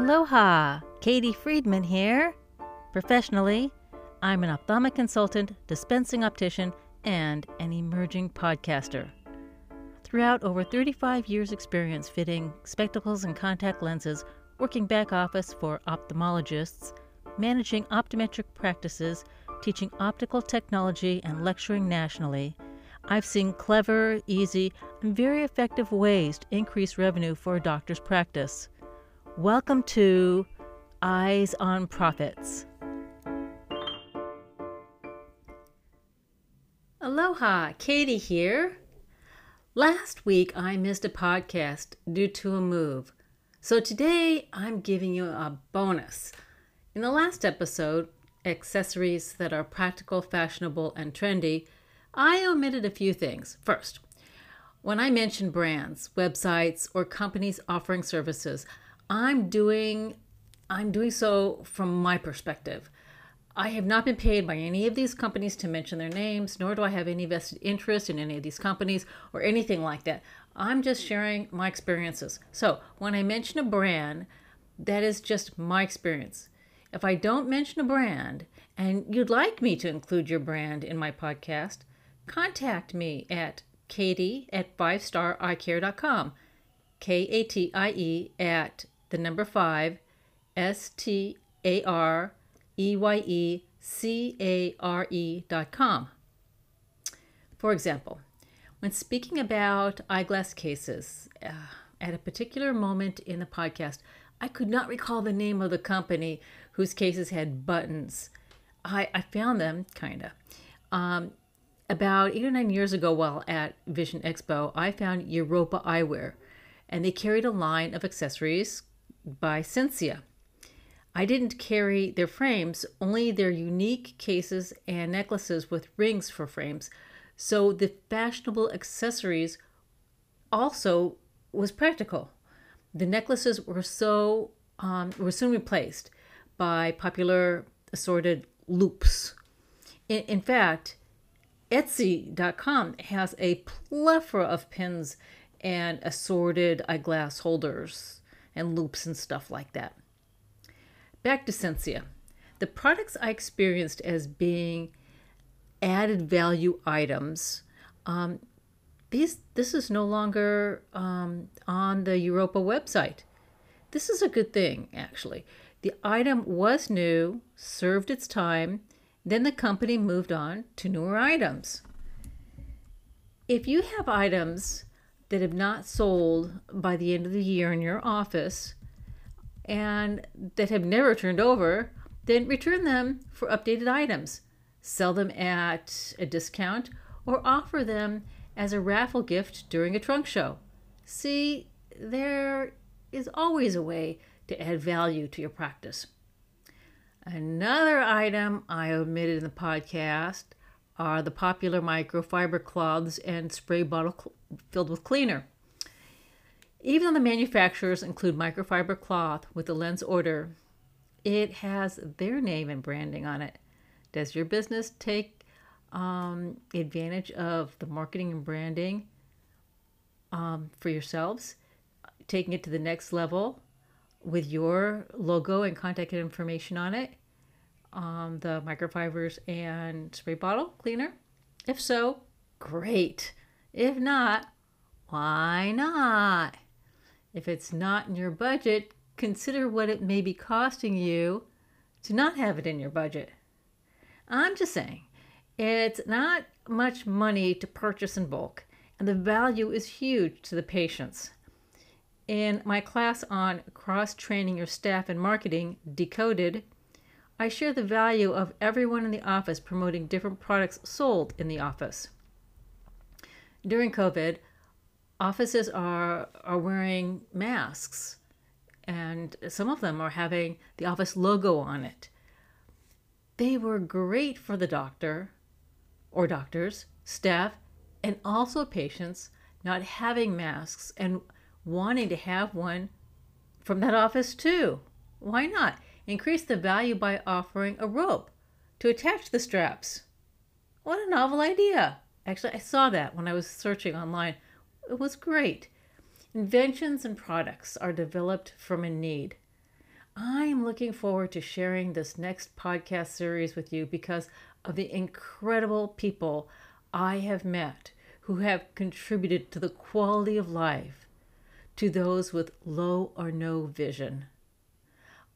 Aloha! Katie Friedman here. Professionally, I'm an ophthalmic consultant, dispensing optician, and an emerging podcaster. Throughout over 35 years' experience fitting spectacles and contact lenses, working back office for ophthalmologists, managing optometric practices, teaching optical technology, and lecturing nationally, I've seen clever, easy, and very effective ways to increase revenue for a doctor's practice. Welcome to Eyes on Profits. Aloha, Katie here. Last week I missed a podcast due to a move, so today I'm giving you a bonus. In the last episode, Accessories that are practical, fashionable, and trendy, I omitted a few things. First, when I mention brands, websites, or companies offering services, I'm doing I'm doing so from my perspective. I have not been paid by any of these companies to mention their names, nor do I have any vested interest in any of these companies or anything like that. I'm just sharing my experiences. So, when I mention a brand, that is just my experience. If I don't mention a brand and you'd like me to include your brand in my podcast, contact me at katie at 5stareyecare.com. K A T I E at the number 5 S T A R E Y E C A R E dot com. For example, when speaking about eyeglass cases, uh, at a particular moment in the podcast, I could not recall the name of the company whose cases had buttons. I, I found them, kind of. Um, about eight or nine years ago, while at Vision Expo, I found Europa Eyewear, and they carried a line of accessories by Cinzia. I didn't carry their frames, only their unique cases and necklaces with rings for frames. So the fashionable accessories also was practical. The necklaces were so um, were soon replaced by popular assorted loops. In, in fact, Etsy.com has a plethora of pins and assorted eyeglass holders and loupes and stuff like that. Back to Cinzia. The products I experienced as being added value items, um, these this is no longer um, on the Europa website. This is a good thing, actually. The item was new, served its time, then the company moved on to newer items. If you have items that have not sold by the end of the year in your office and that have never turned over, then return them for updated items. Sell them at a discount or offer them as a raffle gift during a trunk show. See, there is always a way to add value to your practice. Another item I omitted in the podcast are the popular microfiber cloths and spray bottle cl- filled with cleaner. Even though the manufacturers include microfiber cloth with the lens order, it has their name and branding on it. Does your business take um, advantage of the marketing and branding um, for yourselves, taking it to the next level with your logo and contact information on it, um, the microfibers and spray bottle cleaner? If so, great. If not, why not? If it's not in your budget, consider what it may be costing you to not have it in your budget. I'm just saying, it's not much money to purchase in bulk, and the value is huge to the patients. In my class on cross training your staff in marketing, Decoded, I share the value of everyone in the office promoting different products sold in the office. During COVID, offices are, are wearing masks, and some of them are having the office logo on it. They were great for the doctor or doctors, staff, and also patients not having masks and wanting to have one from that office too. Why not? Increase the value by offering a rope to attach the straps. What a novel idea! Actually, I saw that when I was searching online. It was great. Inventions and products are developed from a need. I'm looking forward to sharing this next podcast series with you because of the incredible people I have met who have contributed to the quality of life to those with low or no vision.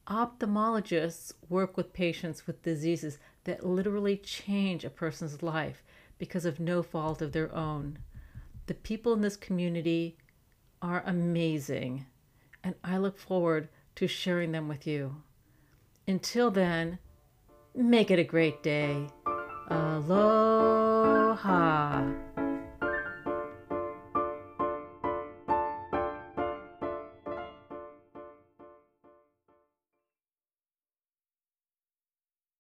Ophthalmologists work with patients with diseases that literally change a person's life because of no fault of their own. The people in this community are amazing, and I look forward to sharing them with you. Until then, make it a great day. Aloha.